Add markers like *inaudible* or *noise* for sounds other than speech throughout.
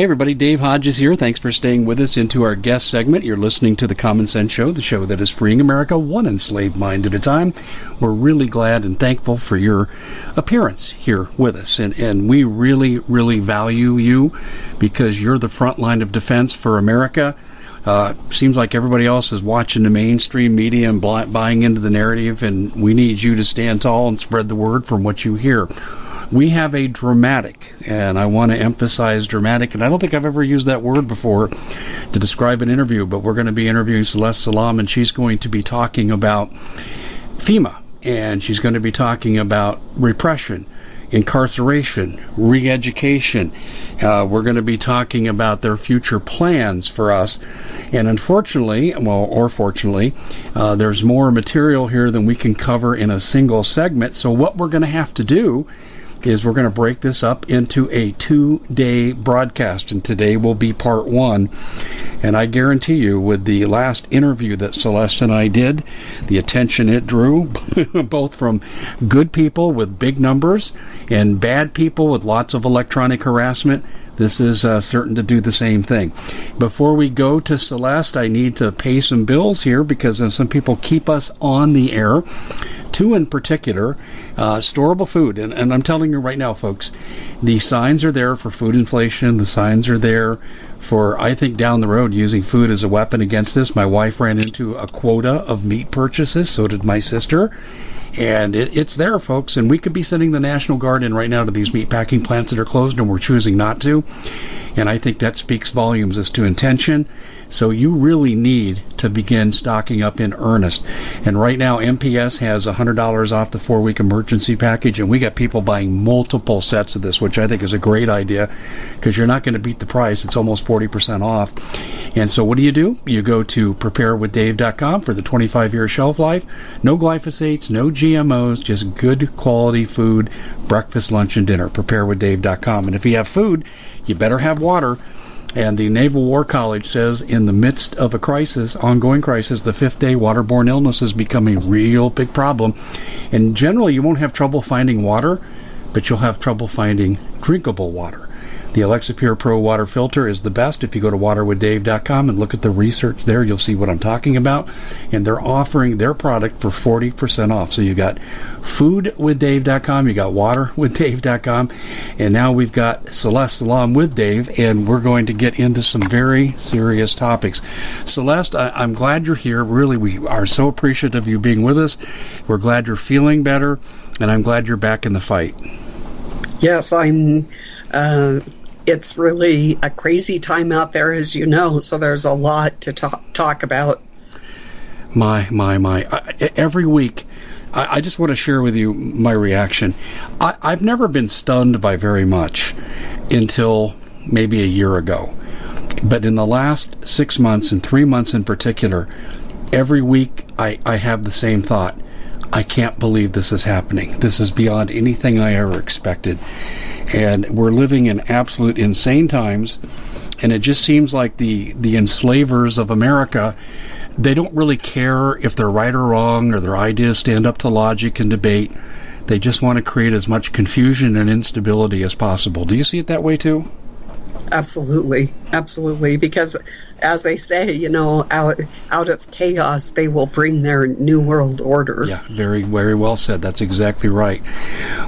Hey everybody, Dave Hodges here. Thanks for staying with us into our guest segment. You're listening to the Common Sense Show, the show that is freeing America one enslaved mind at a time. We're really glad and thankful for your appearance here with us. And, and we really, really value you because you're the front line of defense for America. Uh, seems like everybody else is watching the mainstream media and buying into the narrative, and we need you to stand tall and spread the word from what you hear we have a dramatic, and I want to emphasize dramatic, and I don't think I've ever used that word before to describe an interview, but we're going to be interviewing Celeste Solum, and she's going to be talking about FEMA, and she's going to be talking about repression, incarceration, re education. Uh, we're going to be talking about their future plans for us. And unfortunately, well, or fortunately, uh, there's more material here than we can cover in a single segment. So, what we're going to have to do is we're going to break this up into a two day broadcast, and today will be part one. And I guarantee you, with the last interview that Celeste and I did, the attention it drew, *laughs* both from good people with big numbers and bad people with lots of electronic harassment, this is uh, certain to do the same thing. Before we go to Celeste, I need to pay some bills here because uh, some people keep us on the air. Two in particular, uh, storable food. And, and I'm telling you right now, folks, the signs are there for food inflation. The signs are there for, I think, down the road using food as a weapon against this. My wife ran into a quota of meat purchases, so did my sister. And it, it's there, folks. And we could be sending the National Guard in right now to these meat packing plants that are closed, and we're choosing not to. And I think that speaks volumes as to intention. So you really need to begin stocking up in earnest. And right now, MPS has $100 off the four week emergency package, and we got people buying multiple sets of this, which I think is a great idea because you're not going to beat the price. It's almost 40% off. And so what do you do? You go to preparewithdave.com for the 25 year shelf life. No glyphosates, no GMOs, just good quality food, breakfast, lunch, and dinner. Preparewithdave.com. And if you have food, you better have water. And the Naval War College says in the midst of a crisis, ongoing crisis, the fifth day waterborne illness is becoming a real big problem. And generally, you won't have trouble finding water, but you'll have trouble finding drinkable water. The Alexa Pure Pro water filter is the best. If you go to waterwithdave.com and look at the research there, you'll see what I'm talking about. And they're offering their product for 40% off. So you got foodwithdave.com, you got waterwithdave.com, and now we've got Celeste Solum with Dave, and we're going to get into some very serious topics. Celeste, I, am glad you're here. Really, we are so appreciative of you being with us. We're glad you're feeling better, and I'm glad you're back in the fight. Yes, I'm. Uh, it's really a crazy time out there, as you know. So there's a lot to talk talk about. My, my, my. I, every week, I, I, just want to share with you my reaction. I, I've never been stunned by very much until maybe a year ago. But in the last six months, and three months in particular, every week I, I have the same thought. I can't believe this is happening. This is beyond anything I ever expected. And we're living in absolute insane times. And it just seems like the, the enslavers of America, they don't really care if they're right or wrong or their ideas stand up to logic and debate. They just want to create as much confusion and instability as possible. Do you see it that way too? Absolutely, absolutely. Because, as they say, you know, out out of chaos, they will bring their new world order. Yeah, very, very well said. That's exactly right.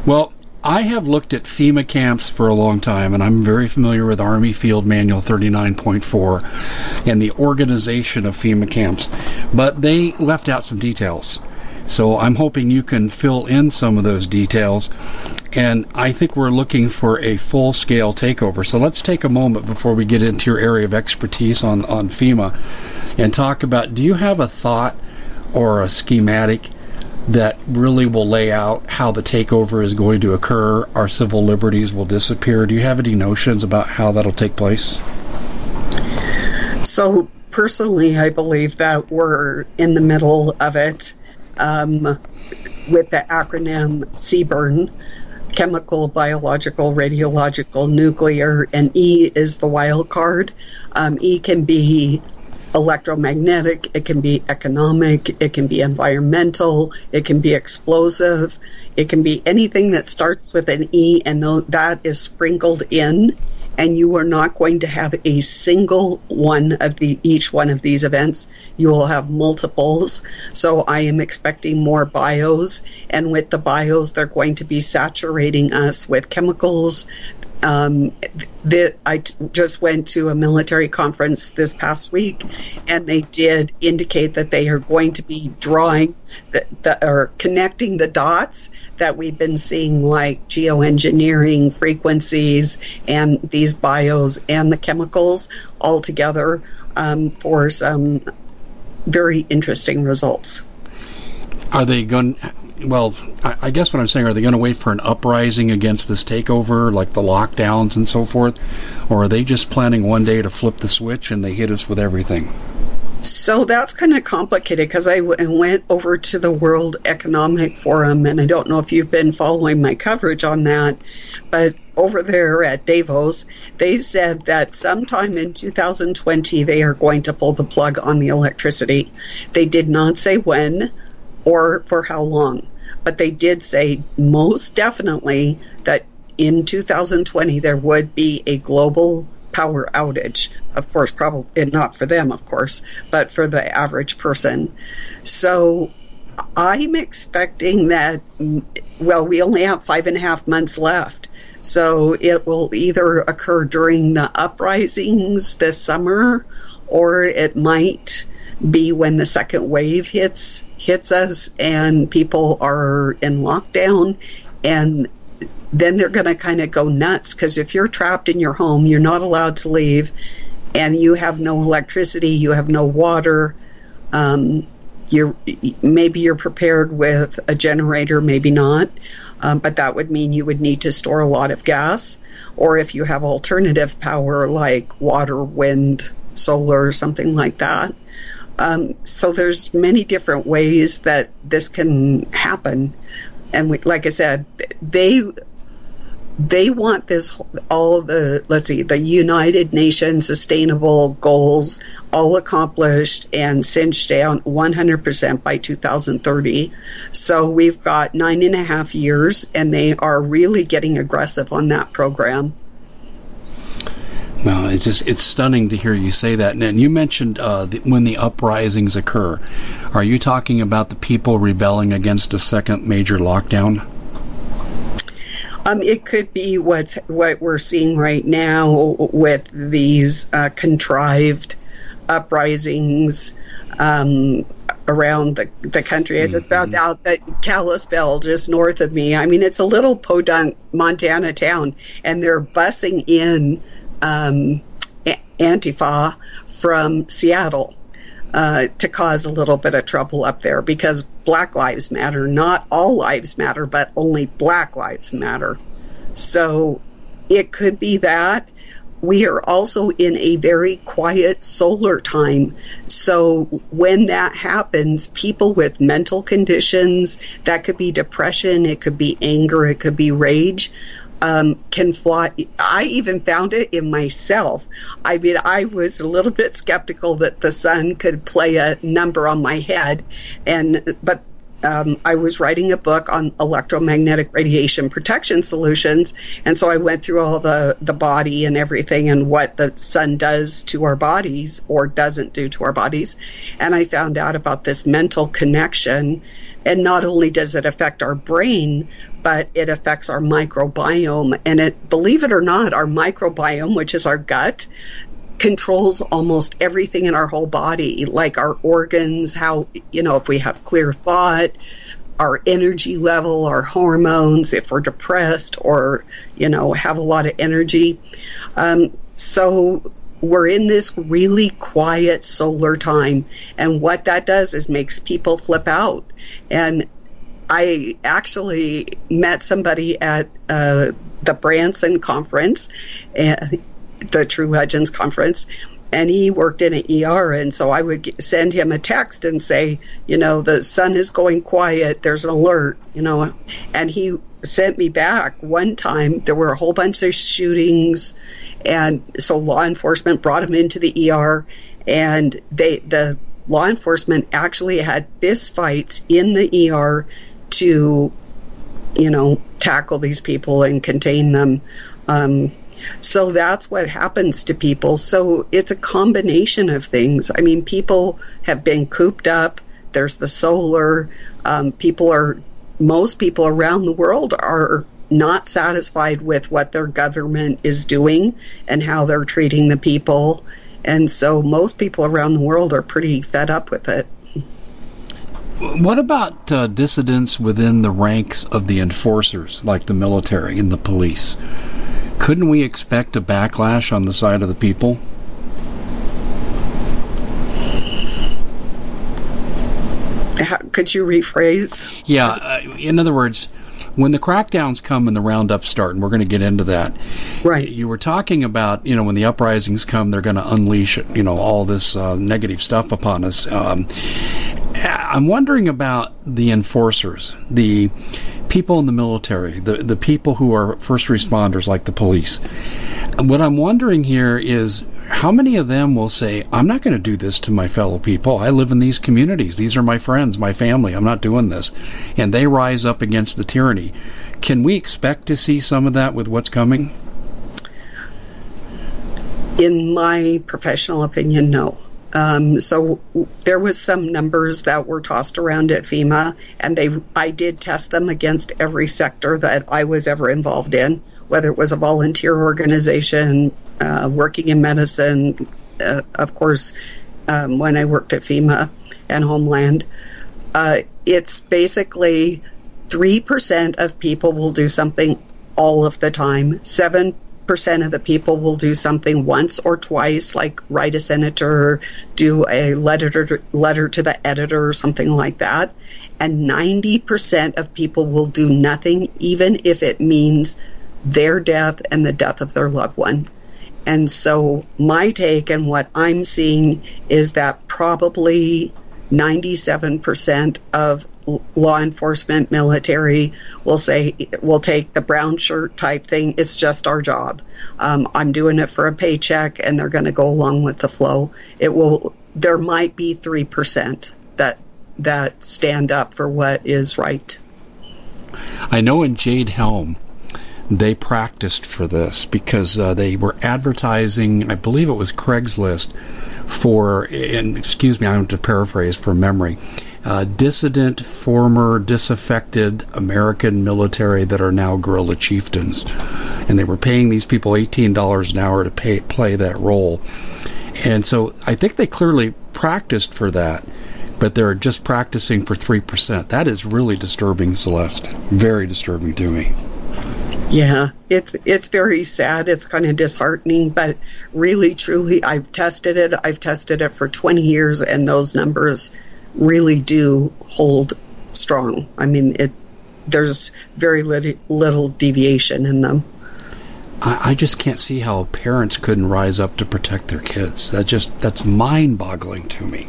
Well, I have looked at FEMA camps for a long time, and I'm very familiar with Army Field Manual 39.4 and the organization of FEMA camps, but they left out some details. So I'm hoping you can fill in some of those details. And I think we're looking for a full scale takeover. So let's take a moment before we get into your area of expertise on, on FEMA and talk about do you have a thought or a schematic that really will lay out how the takeover is going to occur? Our civil liberties will disappear. Do you have any notions about how that'll take place? So, personally, I believe that we're in the middle of it um, with the acronym CBRN chemical, biological, radiological, nuclear, and E is the wild card. Um, e can be electromagnetic, it can be economic, it can be environmental, it can be explosive, it can be anything that starts with an E and that is sprinkled in and you are not going to have a single one of the each one of these events. You will have multiples. So I am expecting more bios, and with the bios, they're going to be saturating us with chemicals. Um, the, I t- just went to a military conference this past week, and they did indicate that they are going to be drawing the, the, or connecting the dots that we've been seeing, like geoengineering frequencies and these bios and the chemicals all together um, for some very interesting results. Are they going? Well, I guess what I'm saying, are they going to wait for an uprising against this takeover, like the lockdowns and so forth, or are they just planning one day to flip the switch and they hit us with everything? So that's kind of complicated because I w- went over to the World Economic Forum, and I don't know if you've been following my coverage on that, but over there at Davos, they said that sometime in 2020 they are going to pull the plug on the electricity. They did not say when or for how long, but they did say most definitely that in 2020 there would be a global power outage. Of course, probably not for them, of course, but for the average person. So I'm expecting that, mm, well, we only have five and a half months left. So it will either occur during the uprisings this summer or it might be when the second wave hits hits us and people are in lockdown and then they're going to kind of go nuts because if you're trapped in your home, you're not allowed to leave, and you have no electricity, you have no water. Um, you're maybe you're prepared with a generator, maybe not, um, but that would mean you would need to store a lot of gas. Or if you have alternative power like water, wind, solar, something like that. Um, so there's many different ways that this can happen, and we, like I said, they they want this all the let's see the United Nations sustainable goals all accomplished and cinched down 100% by 2030. So we've got nine and a half years, and they are really getting aggressive on that program. Well, it's just it's stunning to hear you say that. And you mentioned uh, the, when the uprisings occur. Are you talking about the people rebelling against a second major lockdown? Um, it could be what's what we're seeing right now with these uh, contrived uprisings um, around the, the country. I just mm-hmm. found out that Kalispell, just north of me, I mean, it's a little podunk Montana town, and they're busing in um, Antifa from Seattle. Uh, to cause a little bit of trouble up there because Black Lives Matter. Not all lives matter, but only Black Lives Matter. So it could be that we are also in a very quiet solar time. So when that happens, people with mental conditions, that could be depression, it could be anger, it could be rage, um, can fly. I even found it in myself. I mean, I was a little bit skeptical that the sun could play a number on my head, and but um, I was writing a book on electromagnetic radiation protection solutions, and so I went through all the the body and everything and what the sun does to our bodies or doesn't do to our bodies, and I found out about this mental connection. And not only does it affect our brain, but it affects our microbiome. And it, believe it or not, our microbiome, which is our gut, controls almost everything in our whole body, like our organs, how, you know, if we have clear thought, our energy level, our hormones, if we're depressed or, you know, have a lot of energy. Um, so we're in this really quiet solar time. And what that does is makes people flip out. And I actually met somebody at uh, the Branson conference, and the True Legends conference, and he worked in an ER. And so I would send him a text and say, you know, the sun is going quiet. There's an alert, you know. And he sent me back one time. There were a whole bunch of shootings, and so law enforcement brought him into the ER, and they the law enforcement actually had fist fights in the ER to, you know, tackle these people and contain them. Um, so that's what happens to people. So it's a combination of things. I mean, people have been cooped up. There's the solar. Um, people are, most people around the world are not satisfied with what their government is doing and how they're treating the people. And so most people around the world are pretty fed up with it. What about uh, dissidents within the ranks of the enforcers, like the military and the police? couldn't we expect a backlash on the side of the people? How, could you rephrase? Yeah, uh, in other words, when the crackdowns come and the roundups start, and we're going to get into that. Right. You were talking about, you know, when the uprisings come, they're going to unleash, you know, all this uh, negative stuff upon us. Um, I'm wondering about the enforcers, the people in the military, the, the people who are first responders like the police. What I'm wondering here is how many of them will say, I'm not going to do this to my fellow people. I live in these communities. These are my friends, my family. I'm not doing this. And they rise up against the tyranny. Can we expect to see some of that with what's coming? In my professional opinion, no. Um, so there was some numbers that were tossed around at FEMA, and they I did test them against every sector that I was ever involved in, whether it was a volunteer organization, uh, working in medicine, uh, of course, um, when I worked at FEMA and Homeland. Uh, it's basically three percent of people will do something all of the time. Seven percent of the people will do something once or twice, like write a senator, do a letter letter to the editor, or something like that. And 90% of people will do nothing, even if it means their death and the death of their loved one. And so my take and what I'm seeing is that probably 97% of law enforcement, military will say, we'll take the brown shirt type thing. It's just our job. Um, I'm doing it for a paycheck and they're going to go along with the flow. It will, there might be 3% that, that stand up for what is right. I know in Jade Helm, they practiced for this because uh, they were advertising, I believe it was Craigslist, for, and excuse me, I'm going to paraphrase from memory, uh, dissident, former disaffected American military that are now guerrilla chieftains. And they were paying these people $18 an hour to pay, play that role. And so I think they clearly practiced for that. but they're just practicing for 3%. That is really disturbing, Celeste. Very disturbing to me. Yeah, it's it's very sad. It's kind of disheartening, but really, truly, I've tested it. I've tested it for 20 years, and those numbers really do hold strong. I mean, it there's very little, little deviation in them. I, I just can't see how parents couldn't rise up to protect their kids. That just that's mind-boggling to me.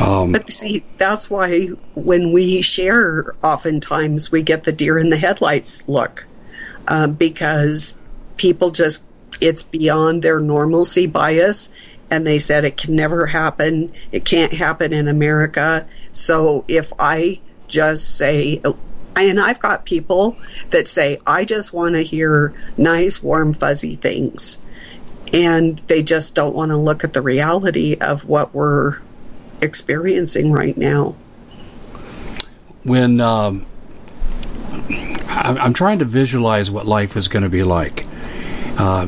Um, but see, that's why when we share, oftentimes we get the deer in the headlights look uh, because people just it's beyond their normalcy bias and they said it can never happen it can't happen in america. So if i just say and i've got people that say i just want to hear nice warm fuzzy things and they just don't want to look at the reality of what we're experiencing right now. When um, I'm trying to visualize what life is going to be like. Uh,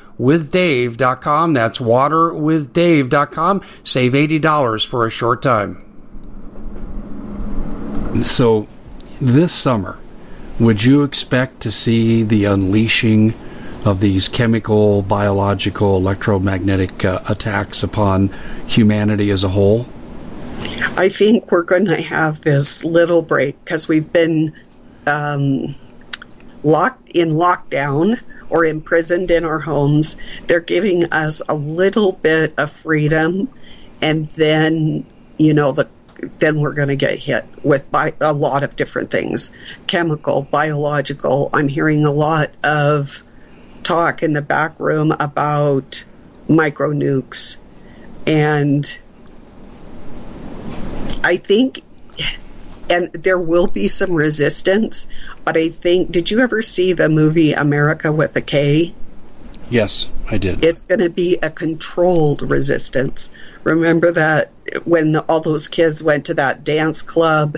waterwithdave.com. That's waterwithdave.com. Save $80 for a short time. So, this summer, would you expect to see the unleashing of these chemical, biological, electromagnetic uh, attacks upon humanity as a whole? I think we're going to have this little break because we've been um, locked in lockdown or imprisoned in our homes. They're giving us a little bit of freedom, and then, you know, the then we're going to get hit with a lot of different things chemical, biological. I'm hearing a lot of talk in the back room about micro nukes. And I think and there will be some resistance, but I think did you ever see the movie America with a K? Yes, I did. It's going to be a controlled resistance. Remember that when all those kids went to that dance club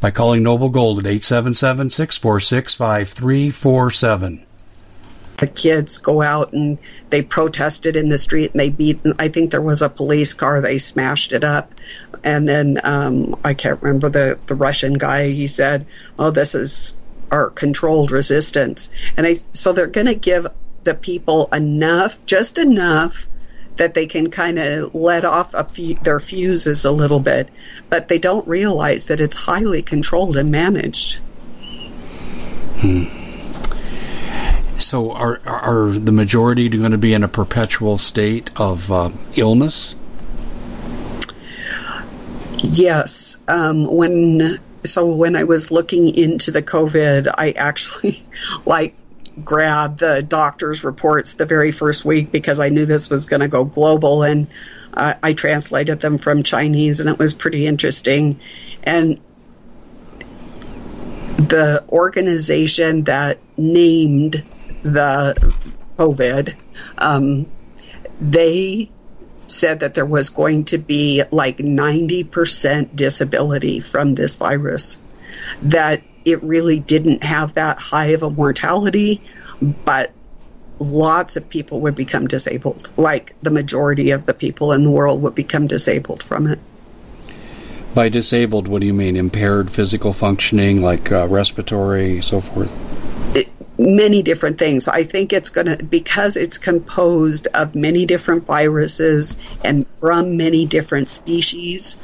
by calling Noble Gold at 877 646 5347 the kids go out and they protested in the street and they beat i think there was a police car they smashed it up. And then um, i can't remember the, the russian guy he said oh this is our controlled resistance. And I, so they're going to give the people enough just enough that they can kind of let off few, their fuses a little bit, but they don't realize that it's highly controlled and managed. Hmm. So, are are the majority going to be in a perpetual state of uh, illness? Yes. Um, when so when I was looking into the COVID, I actually *laughs* like grab the doctor's reports the very first week because I knew this was going to go global and uh, I translated them from Chinese and it was pretty interesting. And the organization that named the COVID, um, they said that there was going to be like 90% disability from this virus. That it really didn't have that high of a mortality, but lots of people would become disabled. Like the majority of the people in the world would become disabled from it. By disabled, what do you mean? Impaired physical functioning, like uh, respiratory, so forth? It, many different things. I think it's going to, because it's composed of many different viruses and from many different species,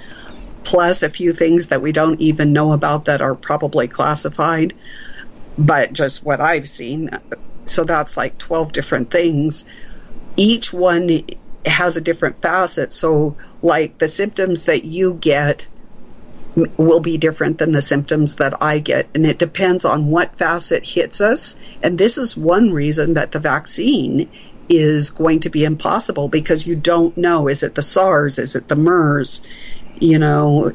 plus a few things that we don't even know about that are probably classified, but just what I've seen. So that's like 12 different things. Each one has a different facet. So, like the symptoms that you get will be different than the symptoms that I get. And it depends on what facet hits us. And this is one reason that the vaccine is going to be impossible because you don't know is it the SARS, is it the MERS, you know,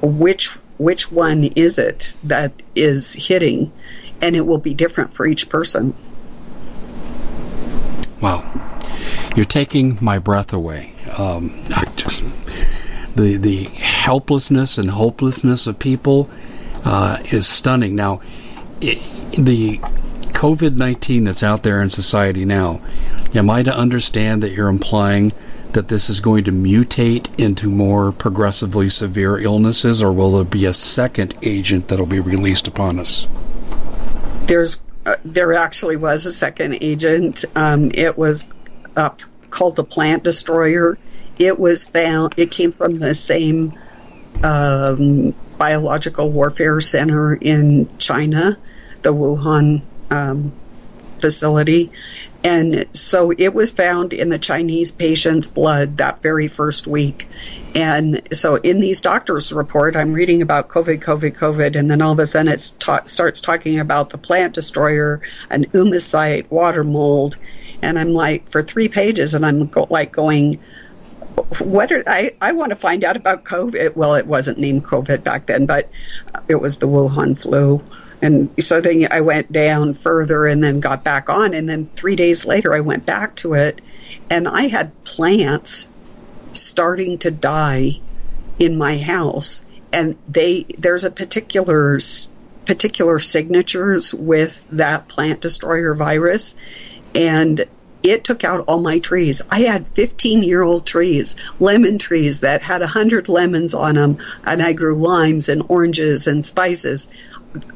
which which one is it that is hitting, and it will be different for each person. Wow, you're taking my breath away. Um, I just the the helplessness and hopelessness of people uh, is stunning. Now, it, the COVID nineteen that's out there in society now, am I to understand that you're implying that this is going to mutate into more progressively severe illnesses, or will there be a second agent that'll be released upon us? There's uh, there actually was a second agent. Um, it was uh, called the plant destroyer. It was found. It came from the same um, biological warfare center in China, the Wuhan um, facility, and so it was found in the Chinese patient's blood that very first week. And so in these doctors' report, I'm reading about COVID, COVID, COVID, and then all of a sudden it ta- starts talking about the plant destroyer, an oomycete, water mold, and I'm like for three pages, and I'm go- like going, what are I? I want to find out about COVID. Well, it wasn't named COVID back then, but it was the Wuhan flu. And so then I went down further and then got back on. And then three days later, I went back to it and I had plants starting to die in my house. And they, there's a particular, particular signatures with that plant destroyer virus. And it took out all my trees. I had 15 year old trees, lemon trees that had 100 lemons on them, and I grew limes and oranges and spices.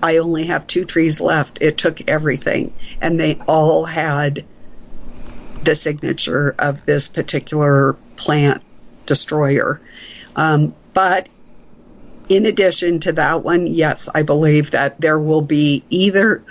I only have two trees left. It took everything, and they all had the signature of this particular plant destroyer. Um, but in addition to that one, yes, I believe that there will be either,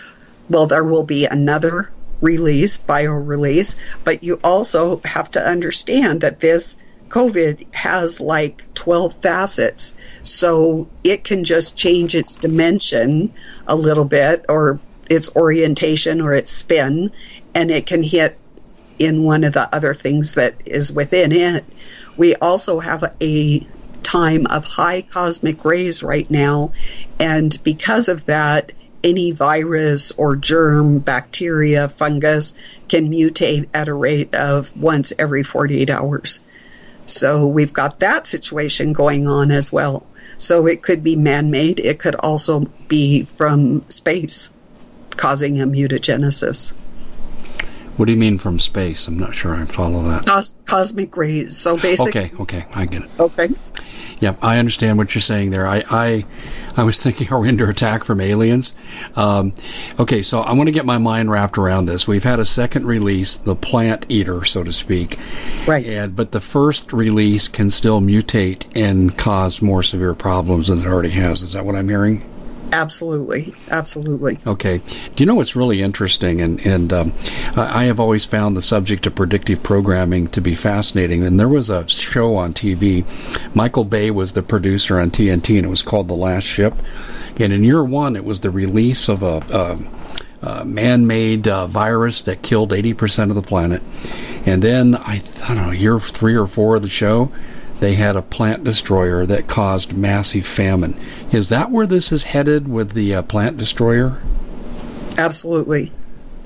well, there will be another release, bio release, but you also have to understand that this COVID has like 12 facets. So it can just change its dimension a little bit or its orientation or its spin, and it can hit in one of the other things that is within it. We also have a time of high cosmic rays right now, and because of that, any virus or germ, bacteria, fungus can mutate at a rate of once every 48 hours. So we've got that situation going on as well. So it could be man made, it could also be from space causing a mutagenesis. What do you mean from space? I'm not sure I follow that. Cos- cosmic rays. So basically. Okay, okay, I get it. Okay. Yeah, I understand what you're saying there. I, I, I was *laughs* thinking, are we under attack from aliens? Um, okay, so I want to get my mind wrapped around this. We've had a second release, the plant eater, so to speak. Right. And but the first release can still mutate and cause more severe problems than it already has. Is that what I'm hearing? Absolutely, absolutely. Okay. Do you know what's really interesting? And and um, I have always found the subject of predictive programming to be fascinating. And there was a show on TV. Michael Bay was the producer on TNT, and it was called The Last Ship. And in year one, it was the release of a. a man-made uh, virus that killed 80% of the planet, and then I, I don't know year three or four of the show, they had a plant destroyer that caused massive famine. Is that where this is headed with the uh, plant destroyer? Absolutely.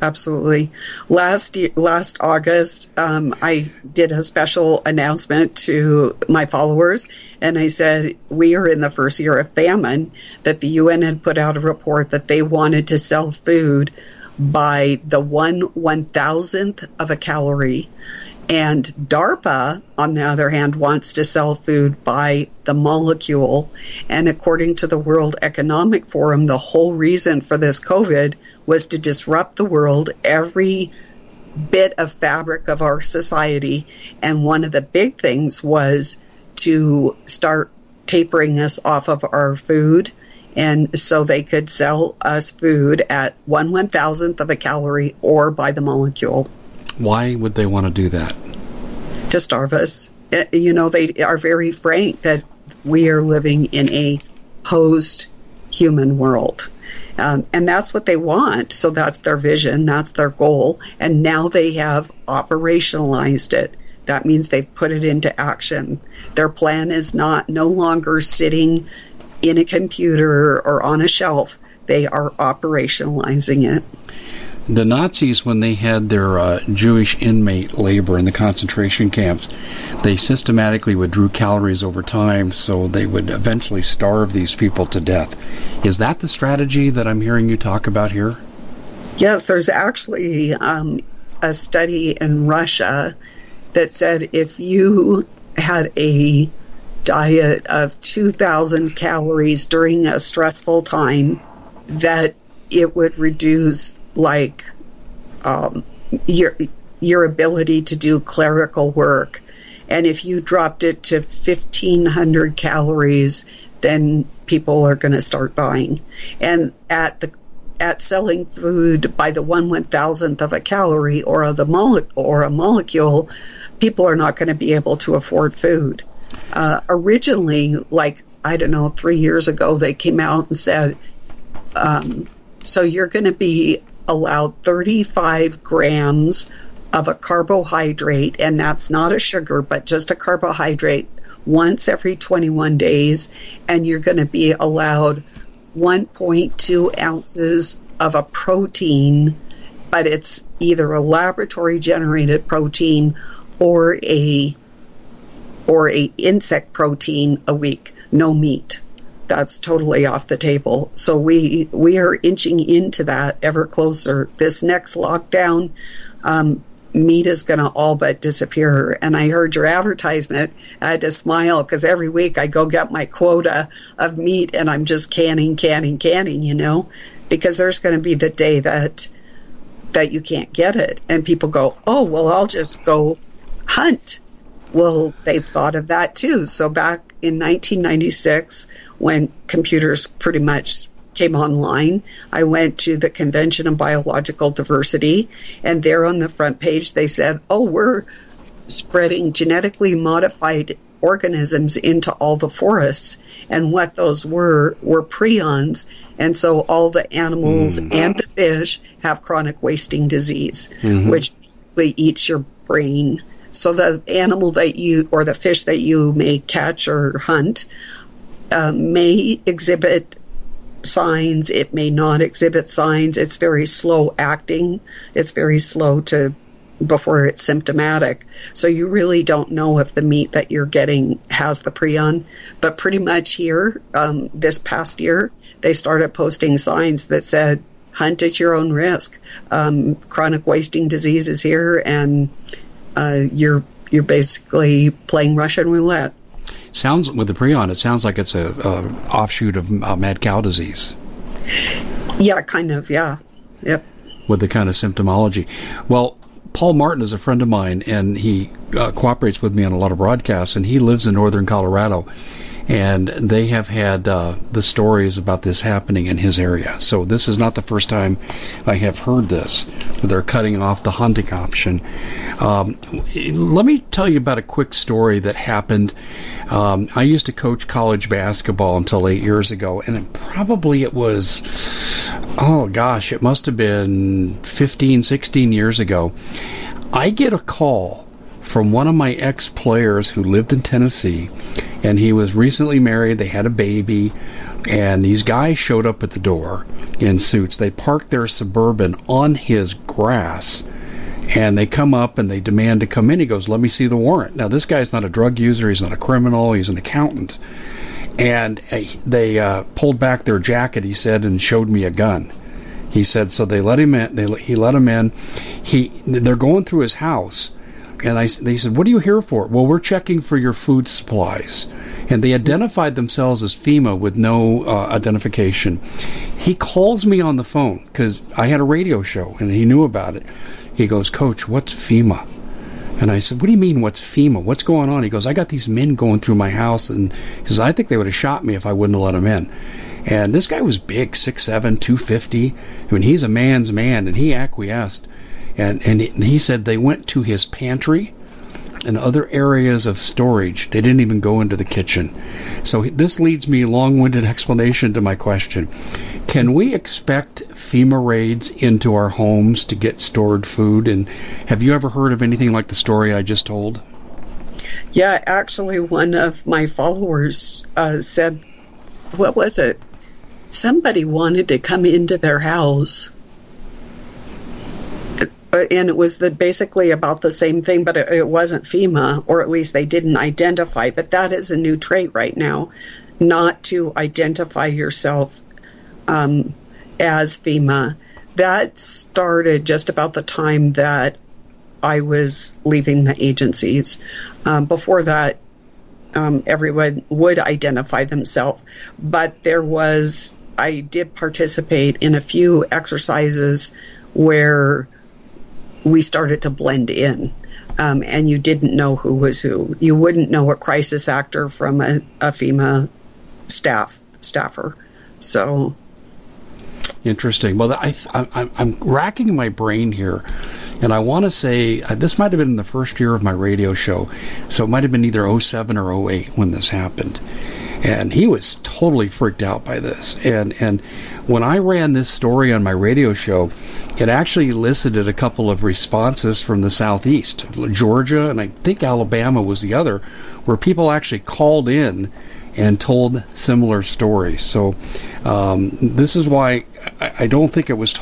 Absolutely. Last last August, um, I did a special announcement to my followers, and I said we are in the first year of famine. That the UN had put out a report that they wanted to sell food by the one one thousandth of a calorie, and DARPA, on the other hand, wants to sell food by the molecule. And according to the World Economic Forum, the whole reason for this COVID was to disrupt the world, every bit of fabric of our society. And one of the big things was to start tapering us off of our food. And so they could sell us food at one one thousandth of a calorie or by the molecule. Why would they want to do that? To starve us. Uh, you know, they are very frank that we are living in a post human world. Um, and that's what they want. So that's their vision, that's their goal. And now they have operationalized it. That means they've put it into action. Their plan is not no longer sitting in a computer or on a shelf. They are operationalizing it the Nazis, when they had their uh, Jewish inmate labor in the concentration camps, they systematically withdrew calories over time so they would eventually starve these people to death. Is that the strategy that I'm hearing you talk about here? Yes, there's actually um, a study in Russia that said if you had a diet of 2,000 calories during a stressful time, that it would reduce like um, your your ability to do clerical work. And if you dropped it to 1500 calories, then people are going to start dying. And at the at selling food by the one one thousandth of a calorie or the mole- or a molecule, people are not going to be able to afford food. Uh, originally, like I don't know, three years ago, they came out and said, um, "So you're going to be allowed 35 grams of a carbohydrate, and that's not a sugar, but just a carbohydrate once every 21 days, and you're going to be allowed 1.2 ounces of a protein, but it's either a laboratory generated protein or a or a insect protein a week, no meat that's totally off the table. So we we are inching into that ever closer. This next lockdown, um, meat is going to all but disappear. And I heard your advertisement. I had to smile because every week I go get my quota of meat and I'm just canning, canning, canning. You know, because there's going to be the day that that you can't get it, and people go, "Oh, well, I'll just go hunt." Well, they've thought of that too. So back in 1996, when computers pretty much came online, I went to the Convention on Biological Diversity, and there on the front page they said, "Oh, we're spreading genetically modified organisms into all the forests. And what those were were prions. And so all the animals mm. and the fish have chronic wasting disease, mm-hmm. which basically eats your brain. So the animal that you, or the fish that you may catch or hunt, uh, may exhibit signs, it may not exhibit signs. It's very slow acting. It's very slow to before it's symptomatic. So you really don't know if the meat that you're getting has the prion. But pretty much here, um, this past year, they started posting signs that said, hunt at your own risk. Um, chronic wasting disease is here, and uh, you're you're basically playing Russian roulette. Sounds with the prion, it sounds like it's a, a offshoot of uh, mad cow disease. Yeah, kind of. Yeah. Yep. With the kind of symptomology. Well, Paul Martin is a friend of mine, and he uh, cooperates with me on a lot of broadcasts, and he lives in northern Colorado. And they have had uh, the stories about this happening in his area. So this is not the first time I have heard this. They're cutting off the hunting option. Um, let me tell you about a quick story that happened. Um, I used to coach college basketball until eight years ago, and it, probably it was, oh gosh, it must have been 15, 16 years ago. I get a call from one of my ex players who lived in Tennessee, and he was recently married. They had a baby, and these guys showed up at the door in suits. They parked their suburban on his grass. And they come up and they demand to come in. He goes, Let me see the warrant. Now, this guy's not a drug user. He's not a criminal. He's an accountant. And uh, they uh, pulled back their jacket, he said, and showed me a gun. He said, so they let him in. They, he let him in. He, they're going through his house and I, they said, What are you here for? Well, we're checking for your food supplies. And they identified themselves as FEMA with no uh, identification. He calls me on the phone because I had a radio show and he knew about it. He goes, Coach, what's FEMA? And I said, What do you mean, what's FEMA? What's going on? He goes, I got these men going through my house. And he says, I think they would have shot me if I wouldn't have let them in. And this guy was big, 6'7, 250. I mean, he's a man's man, and he acquiesced. And, and he said they went to his pantry and other areas of storage. They didn't even go into the kitchen. So this leads me long-winded explanation to my question. Can we expect FEMA raids into our homes to get stored food? And have you ever heard of anything like the story I just told? Yeah, actually, one of my followers uh, said, what was it? Somebody wanted to come into their house and it was the, basically about the same thing, but it, it, wasn't FEMA, or at least they didn't identify. But that is a new trait right now, not to identify yourself um, as FEMA. That started just about the time that I was leaving the agencies. Um, before that, um, everyone would identify themselves, but there was I did participate in a few exercises where we started to blend in. Um, and you didn't know who was who. You wouldn't know a crisis actor from a, a FEMA staff staffer. So interesting. Well, I, I, I'm racking my brain here, and I want to say uh, this might have been the first year of my radio show, so it might have been either 07 or 08 when this happened and he was totally freaked out by this. And and when I ran this story on my radio show, it actually elicited a couple of responses from the southeast, Georgia, and I think Alabama was the other, where people actually called in and told similar stories. So um, this is why I, I don't think it was. T-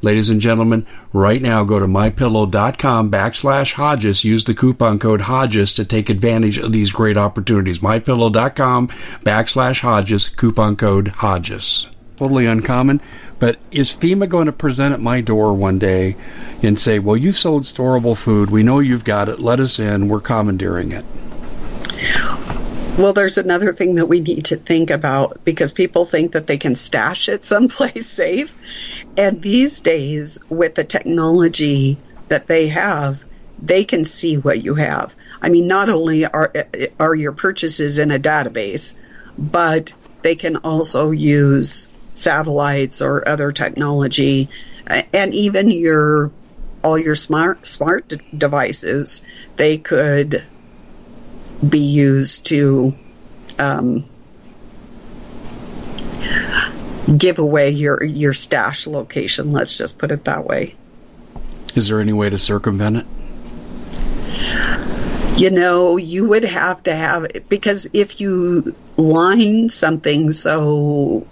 Ladies and gentlemen, right now go to mypillow.com backslash Hodges. Use the coupon code Hodges to take advantage of these great opportunities. Mypillow.com backslash Hodges, coupon code Hodges. Totally uncommon. But is FEMA going to present at my door one day and say, well, you sold storable food. We know you've got it. Let us in. We're commandeering it. Well, there's another thing that we need to think about because people think that they can stash it someplace *laughs* safe. And these days, with the technology that they have, they can see what you have. I mean, not only are are your purchases in a database, but they can also use satellites or other technology, and even your all your smart smart devices. They could be used to um, give away your your stash location. Let's just put it that way. Is there any way to circumvent it? You know, you would have to have it because if you line something so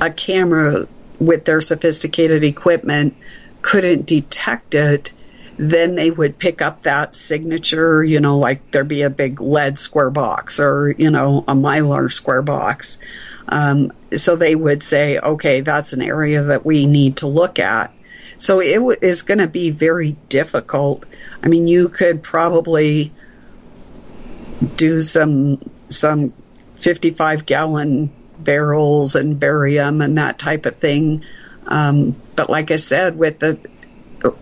a camera with their sophisticated equipment couldn't detect it, then they would pick up that signature, you know, like there'd be a big lead square box or, you know, a mylar square box. Um, so they would say, okay, that's an area that we need to look at. So it w- is going to be very difficult. I mean, you could probably do some some 55 gallon barrels and barium and that type of thing. Um, but like I said, with the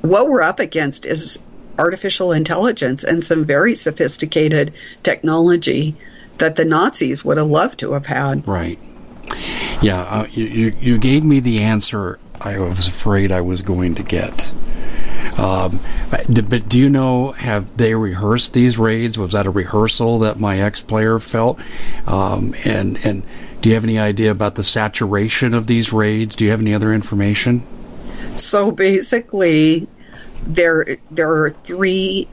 what we're up against is artificial intelligence and some very sophisticated technology that the Nazis would have loved to have had. Right. Yeah, uh, you, you gave me the answer I was afraid I was going to get. Um, but do you know, have they rehearsed these raids? Was that a rehearsal that my ex-player felt? Um, and, and do you have any idea about the saturation of these raids? Do you have any other information? So basically, there there are three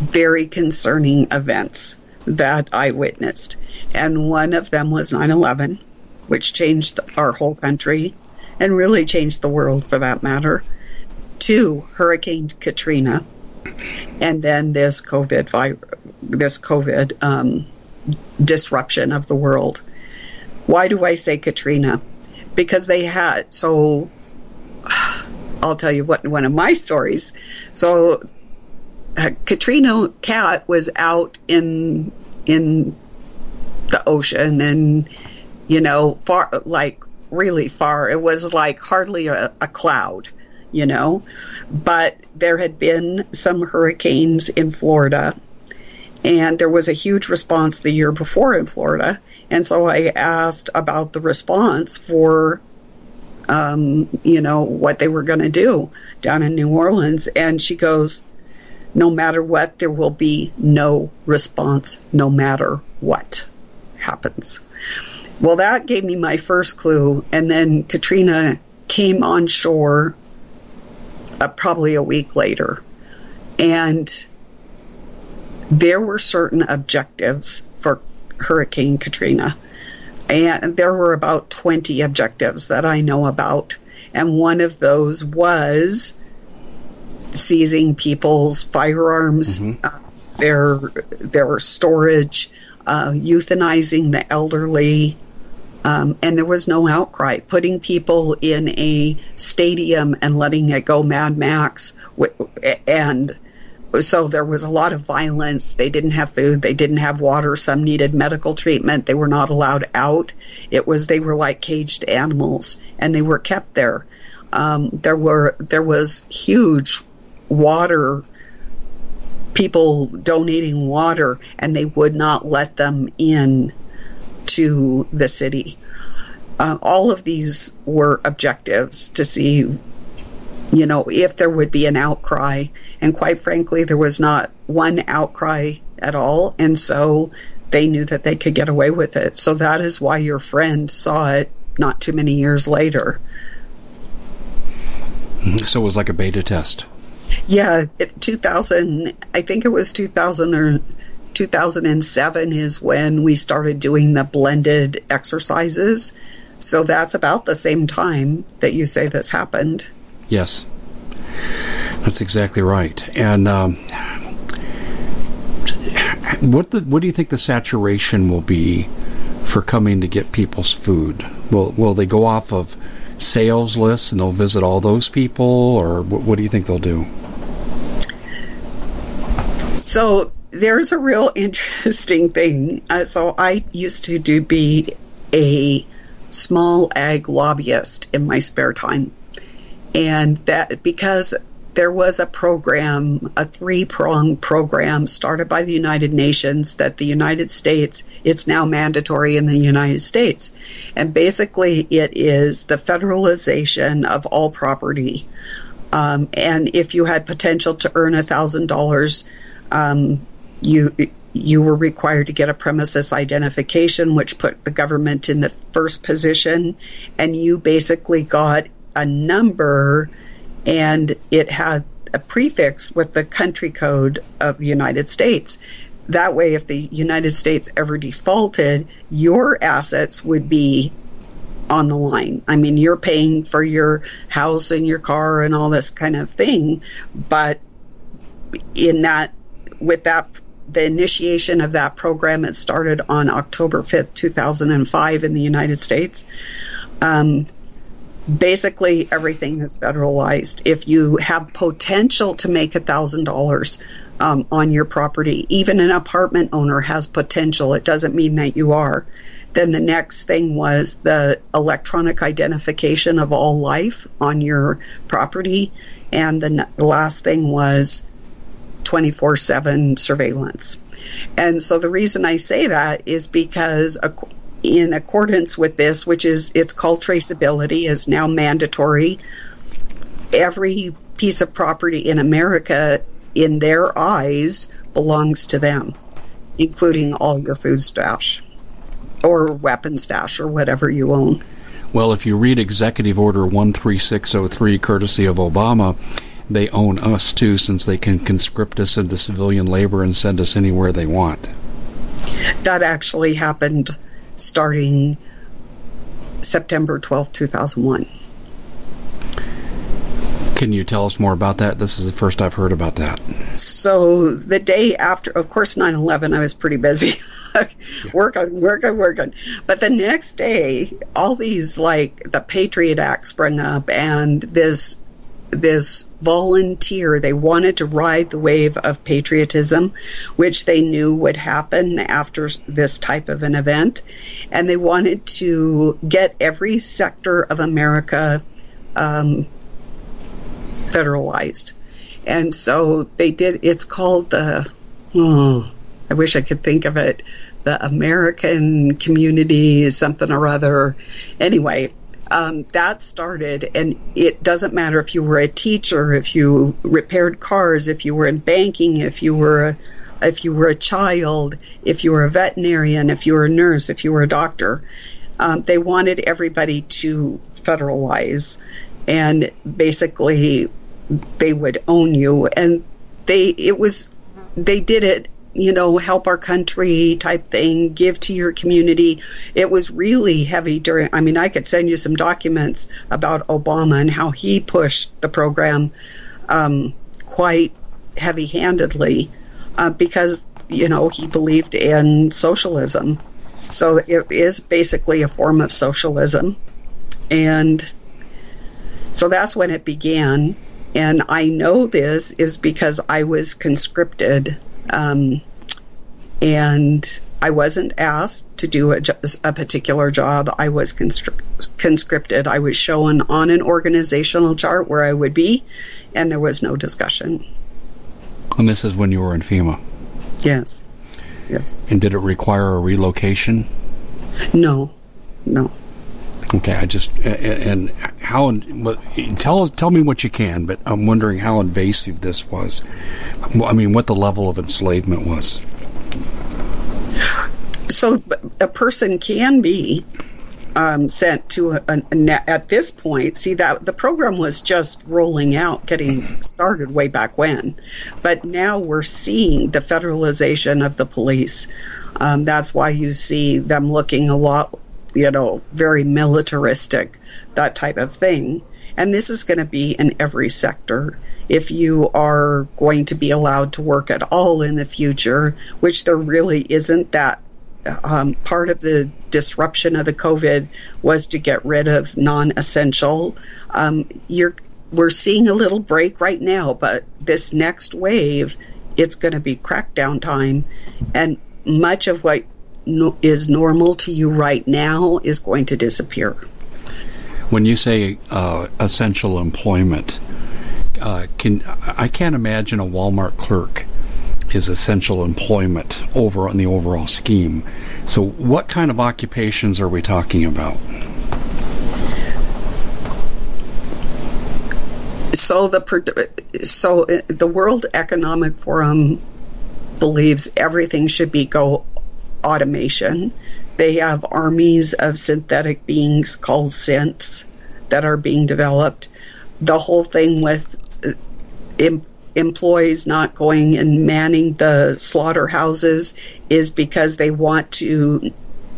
very concerning events that I witnessed, and one of them was 9/11, which changed our whole country and really changed the world for that matter. Two, Hurricane Katrina, and then this COVID this COVID um, disruption of the world. Why do I say Katrina? Because they had so I'll tell you what one of my stories. So uh, Katrina Cat was out in in the ocean and you know far like really far. It was like hardly a, a cloud, you know. But there had been some hurricanes in Florida and there was a huge response the year before in Florida. And so I asked about the response for um, you know, what they were going to do down in New Orleans. And she goes, no matter what, there will be no response, no matter what happens. Well, that gave me my first clue. And then Katrina came on shore uh, probably a week later. And there were certain objectives for Hurricane Katrina. And there were about 20 objectives that I know about. And one of those was seizing people's firearms, mm-hmm. uh, their their storage, uh, euthanizing the elderly, um, and there was no outcry. Putting people in a stadium and letting it go Mad Max, and so there was a lot of violence. They didn't have food. They didn't have water. Some needed medical treatment. They were not allowed out. It was they were like caged animals, and they were kept there. Um, there were there was huge water people donating water, and they would not let them in to the city. Uh, all of these were objectives to see you know, if there would be an outcry. And quite frankly, there was not one outcry at all. And so they knew that they could get away with it. So that is why your friend saw it not too many years later. Mm-hmm. So it was like a beta test. Yeah, 2000, I think it was 2000 or 2007 is when we started doing the blended exercises. So that's about the same time that you say this happened. Yes, that's exactly right. And um, what the, what do you think the saturation will be for coming to get people's food? Will will they go off of sales lists and they'll visit all those people, or what, what do you think they'll do? So there's a real interesting thing. Uh, so I used to do be a small ag lobbyist in my spare time and that because there was a program, a three pronged program started by the United Nations that the United States, it's now mandatory in the United States. And basically, it is the federalization of all property. Um, and if you had potential to earn $1,000, um, you you were required to get a premises identification, which put the government in the first position, and you basically got a number and it had a prefix with the country code of the United States. That way, if the United States ever defaulted, your assets would be on the line. I mean, you're paying for your house and your car and all this kind of thing, but in that, with that, the initiation of that program, it started on October 5th, 2005 in the United States. Um, basically everything is federalized. If you have potential to make a thousand dollars um, on your property, even an apartment owner has potential. It doesn't mean that you are. Then the next thing was the electronic identification of all life on your property, and the, the last thing was 24 7 surveillance. And so the reason I say that is because in accordance with this, which is it's called traceability, is now mandatory. Every piece of property in America, in their eyes, belongs to them, including all your food stash or weapon stash or whatever you own. Well, if you read Executive Order 13603, courtesy of Obama, they own us too, since they can conscript us into civilian labor and send us anywhere they want. That actually happened starting September 12, 2001. Can you tell us more about that? This is the first I've heard about that. So, the day after, of course, 9 11, I was pretty busy. *laughs* work on, work on, work on. But the next day, all these, like, the Patriot Act sprung up, and this this volunteer. They wanted to ride the wave of patriotism, which they knew would happen after this type of an event. And they wanted to get every sector of America um, federalized. And so they did, it's called the, oh, I wish I could think of it, the American Community, something or other. Anyway, um, that started, and it doesn't matter if you were a teacher, if you repaired cars, if you were in banking, if you were a, if you were a child, if you were a veterinarian, if you were a nurse, if you were a doctor. Um, they wanted everybody to federalize, and basically they would own you. And they it was they did it you know, help our country type thing, give to your community. It was really heavy during, I mean, I could send you some documents about Obama and how he pushed the program um, quite heavy handedly uh, because, you know, he believed in socialism. So it is basically a form of socialism. And so that's when it began. And I know this is because I was conscripted um, and I wasn't asked to do a, a particular job. I was conscripted. I was shown on an organizational chart where I would be, and there was no discussion. And this is when you were in FEMA? Yes. Yes. And did it require a relocation? No. No. Okay, I just and how tell tell me what you can, but I'm wondering how invasive this was. I mean, what the level of enslavement was. So a person can be um, sent to a, a, at this point. See that the program was just rolling out, getting started way back when, but now we're seeing the federalization of the police. Um, that's why you see them looking a lot you know, very militaristic, that type of thing. And this is going to be in every sector. If you are going to be allowed to work at all in the future, which there really isn't that um, part of the disruption of the COVID was to get rid of non-essential. Um, you're we're seeing a little break right now, but this next wave, it's going to be crackdown time, and much of what no, is normal to you right now is going to disappear. When you say uh, essential employment, uh, can I can't imagine a Walmart clerk is essential employment over on the overall scheme. So, what kind of occupations are we talking about? So the so uh, the World Economic Forum believes everything should be go automation. They have armies of synthetic beings called synths that are being developed. The whole thing with uh, em- employees not going and manning the slaughterhouses is because they want to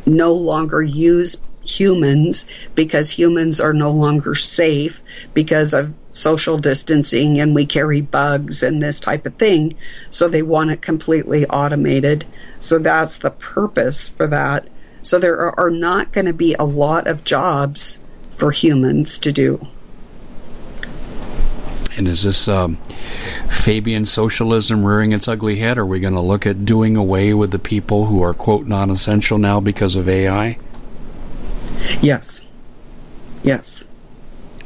no longer use humans because humans are no longer safe because of social distancing and we carry bugs and this type of thing. So they want it completely automated. So that's the purpose for that. So there are not going to be a lot of jobs for humans to do. And is this um, Fabian socialism rearing its ugly head? Are we going to look at doing away with the people who are, quote, non essential now because of AI? Yes. Yes.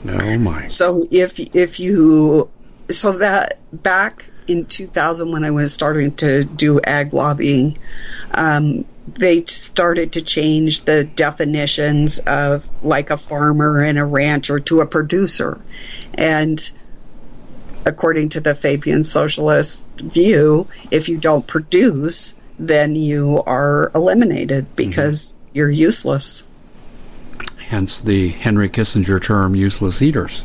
Oh, my. So if, if you, so that back in 2000 when I was starting to do ag lobbying, um, they started to change the definitions of like a farmer and a rancher to a producer. And according to the Fabian socialist view, if you don't produce, then you are eliminated because mm-hmm. you're useless. Hence the Henry Kissinger term useless eaters.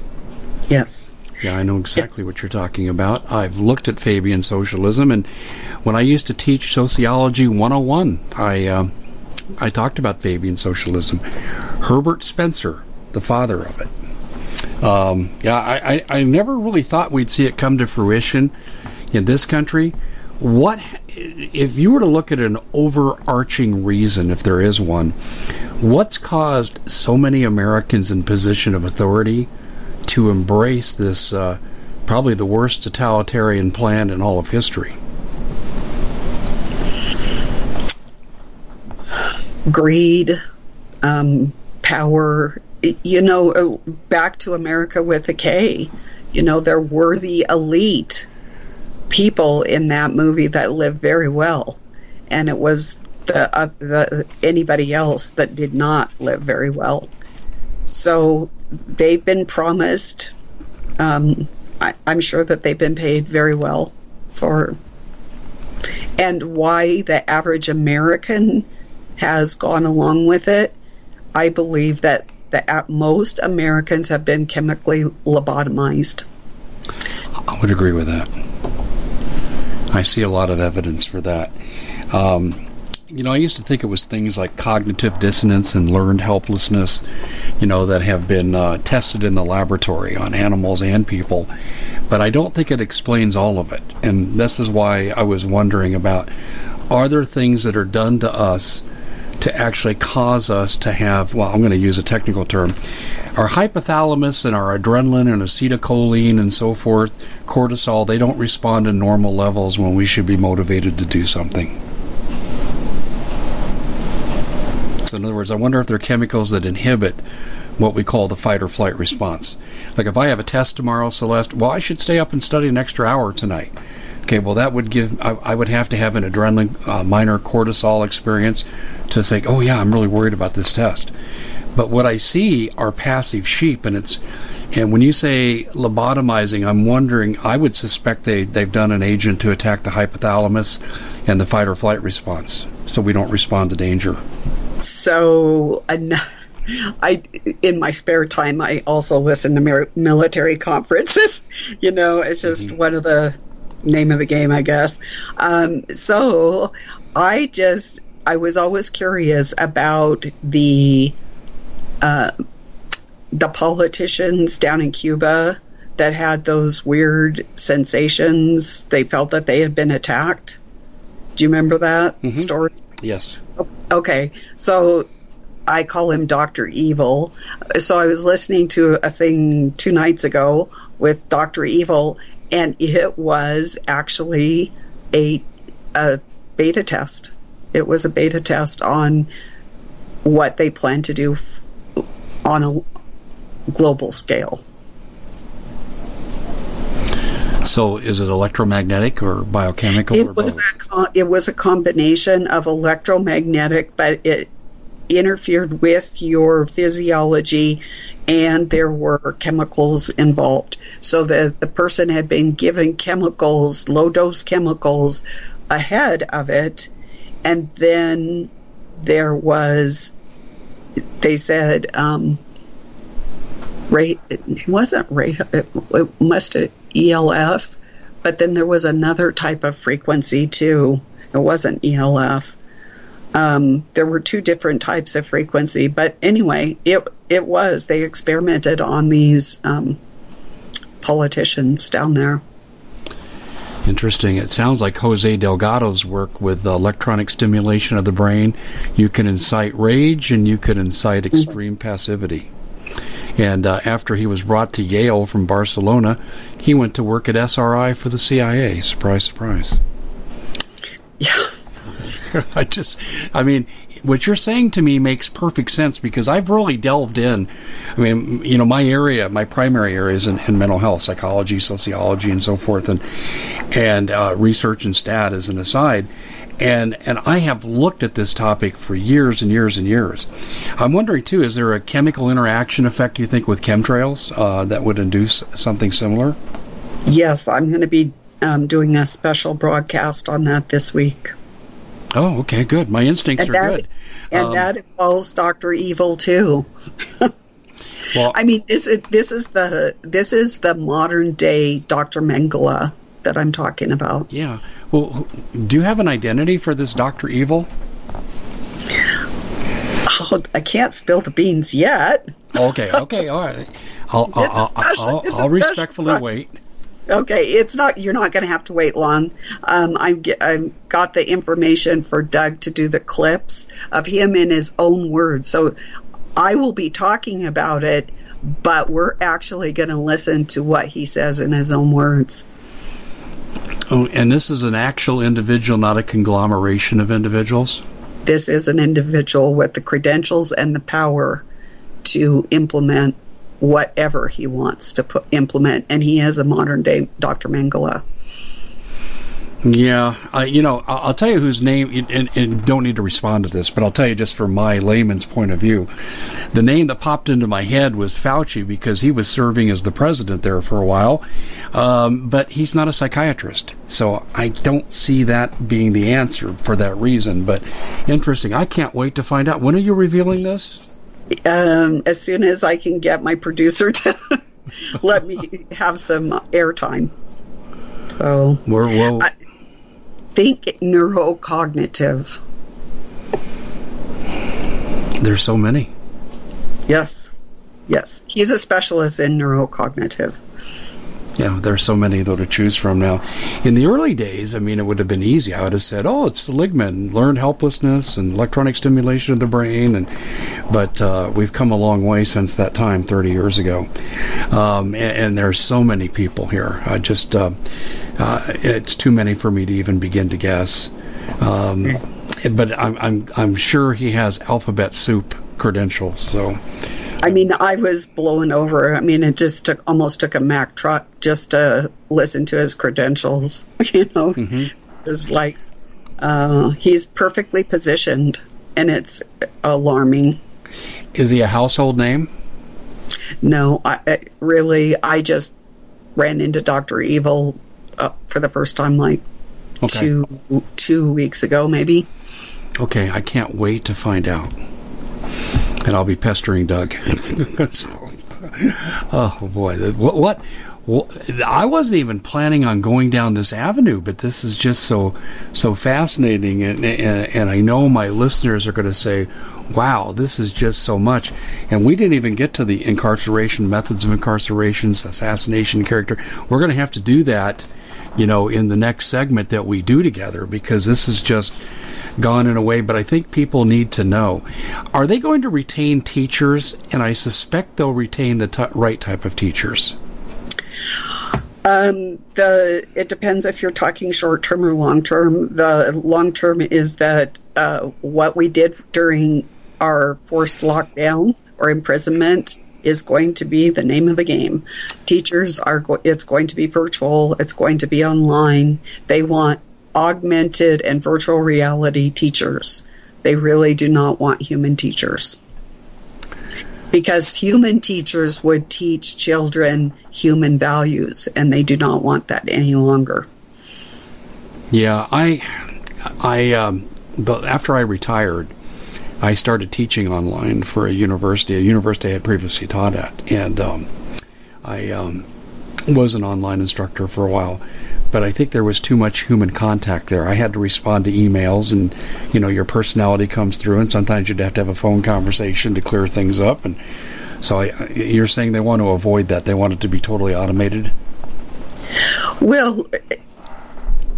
Yes. Yeah, I know exactly what you're talking about. I've looked at Fabian socialism, and when I used to teach Sociology 101, I uh, I talked about Fabian socialism. Herbert Spencer, the father of it. Um, yeah, I, I, I never really thought we'd see it come to fruition in this country. What if you were to look at an overarching reason, if there is one, what's caused so many Americans in position of authority to embrace this uh, probably the worst totalitarian plan in all of history? Greed, um, power. You know, uh, back to America with a K. You know, they're worthy elite people in that movie that lived very well, and it was the, uh, the anybody else that did not live very well. So they've been promised. Um, I, I'm sure that they've been paid very well for, and why the average American has gone along with it. I believe that the most Americans have been chemically lobotomized. I would agree with that. I see a lot of evidence for that. Um, you know, I used to think it was things like cognitive dissonance and learned helplessness, you know, that have been uh, tested in the laboratory on animals and people. But I don't think it explains all of it. And this is why I was wondering about are there things that are done to us to actually cause us to have, well, I'm going to use a technical term, our hypothalamus and our adrenaline and acetylcholine and so forth, cortisol, they don't respond in normal levels when we should be motivated to do something. So, in other words, I wonder if there are chemicals that inhibit what we call the fight or flight response. Like if I have a test tomorrow, Celeste, well, I should stay up and study an extra hour tonight. Okay, well, that would give, I, I would have to have an adrenaline, uh, minor cortisol experience to say, oh, yeah, I'm really worried about this test. But what I see are passive sheep, and it's, and when you say lobotomizing, I'm wondering, I would suspect they, they've done an agent to attack the hypothalamus and the fight or flight response so we don't respond to danger. So, *laughs* I in my spare time I also listen to military conferences. *laughs* you know, it's just mm-hmm. one of the name of the game, I guess. Um, so I just I was always curious about the uh, the politicians down in Cuba that had those weird sensations. They felt that they had been attacked. Do you remember that mm-hmm. story? Yes. Okay. So I call him Dr. Evil. So I was listening to a thing two nights ago with Dr. Evil, and it was actually a, a beta test. It was a beta test on what they plan to do on a global scale. So, is it electromagnetic or biochemical? It or was both? a it was a combination of electromagnetic, but it interfered with your physiology, and there were chemicals involved. So the the person had been given chemicals, low dose chemicals, ahead of it, and then there was. They said. Um, rate it wasn't rate it, it must have ELF but then there was another type of frequency too it wasn't ELF um, there were two different types of frequency but anyway it it was they experimented on these um, politicians down there Interesting. It sounds like Jose Delgado's work with electronic stimulation of the brain. You can incite rage and you can incite extreme passivity. And uh, after he was brought to Yale from Barcelona, he went to work at SRI for the CIA. Surprise, surprise. yeah *laughs* I just, I mean, what you're saying to me makes perfect sense because I've really delved in. I mean, you know, my area, my primary area is in, in mental health, psychology, sociology, and so forth, and and uh, research and stat as an aside. And and I have looked at this topic for years and years and years. I'm wondering too, is there a chemical interaction effect you think with chemtrails uh, that would induce something similar? yes I'm going to be um, doing a special broadcast on that this week Oh, okay, good. My instincts and are that, good. and Um, that involves Doctor Evil too. Well, *laughs* I mean, this is this is the this is the modern day Doctor Mengele that I'm talking about. Yeah. Well, do you have an identity for this Doctor Evil? Oh, I can't spill the beans yet. Okay. Okay. All right. I'll I'll, It's a I'll, special- I'll, I'll respectfully pro- wait. Okay, it's not. You're not going to have to wait long. Um, I I got the information for Doug to do the clips of him in his own words. So I will be talking about it, but we're actually going to listen to what he says in his own words. Oh, and this is an actual individual, not a conglomeration of individuals. This is an individual with the credentials and the power to implement whatever he wants to put, implement, and he is a modern day Dr. Mengele. Yeah, I, you know, I'll, tell you whose name, and, and don't need to respond to this, but I'll tell you just from my layman's point of view. The name that popped into my head was Fauci because he was serving as the president there for a while, um, but he's not a psychiatrist, so I don't see that being the answer for that reason. But interesting. I can't wait to find out. When are you revealing this? um, as soon as I can get my producer to *laughs* let me have some airtime. So We're, well, I- think neurocognitive. there's so many. Yes. Yes. He's a specialist in neurocognitive. Yeah, there's so many though to choose from now. In the early days, I mean, it would have been easy. I would have said, "Oh, it's Seligman, learned helplessness, and electronic stimulation of the brain," and but uh, we've come a long way since that time, 30 years ago. Um, and, and there's so many people here. I just, uh, uh, it's too many for me to even begin to guess. Um, but I'm, I'm, I'm sure he has alphabet soup credentials. So. I mean, I was blown over. I mean, it just took almost took a Mack truck just to listen to his credentials. *laughs* You know, it's like uh, he's perfectly positioned, and it's alarming. Is he a household name? No, I, I really, I just ran into Doctor Evil uh, for the first time like Okay. two two weeks ago, maybe. Okay, I can't wait to find out. And I'll be pestering Doug. So- *laughs* oh boy, what, what, what? I wasn't even planning on going down this avenue, but this is just so so fascinating, and and, and I know my listeners are going to say, "Wow, this is just so much." And we didn't even get to the incarceration methods of incarcerations, assassination character. We're going to have to do that you know, in the next segment that we do together because this is just gone in a way. But I think people need to know: Are they going to retain teachers? And I suspect they'll retain the t- right type of teachers. Um, the it depends if you're talking short term or long term. The long term is that uh, what we did during our forced lockdown or imprisonment is going to be the name of the game. Teachers are, go- it's going to be virtual, it's going to be online. They want augmented and virtual reality teachers. They really do not want human teachers. Because human teachers would teach children human values, and they do not want that any longer. Yeah, I, I, um, but after I retired, I started teaching online for a university, a university I had previously taught at, and um, I um, was an online instructor for a while. But I think there was too much human contact there. I had to respond to emails, and you know your personality comes through, and sometimes you'd have to have a phone conversation to clear things up. And so I, you're saying they want to avoid that; they want it to be totally automated. Well,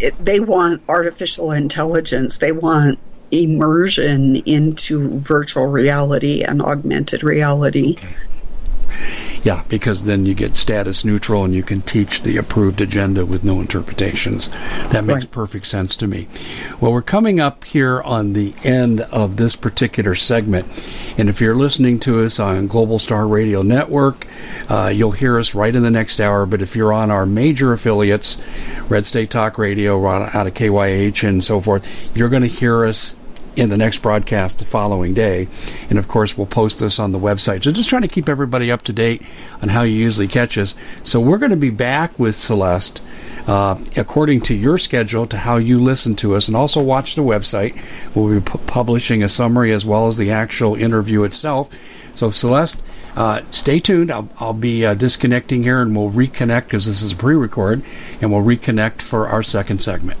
it, they want artificial intelligence. They want immersion into virtual reality and augmented reality. Okay. Yeah, because then you get status neutral and you can teach the approved agenda with no interpretations. That makes right. perfect sense to me. Well, we're coming up here on the end of this particular segment. And if you're listening to us on Global Star Radio Network, uh, you'll hear us right in the next hour. But if you're on our major affiliates, Red State Talk Radio, out of KYH and so forth, you're going to hear us in the next broadcast the following day. And of course, we'll post this on the website. So just trying to keep everybody up to date on how you usually catch us. So we're going to be back with Celeste. Uh, according to your schedule, to how you listen to us, and also watch the website. We'll be pu- publishing a summary as well as the actual interview itself. So, Celeste, uh, stay tuned. I'll, I'll be uh, disconnecting here and we'll reconnect because this is a pre record, and we'll reconnect for our second segment.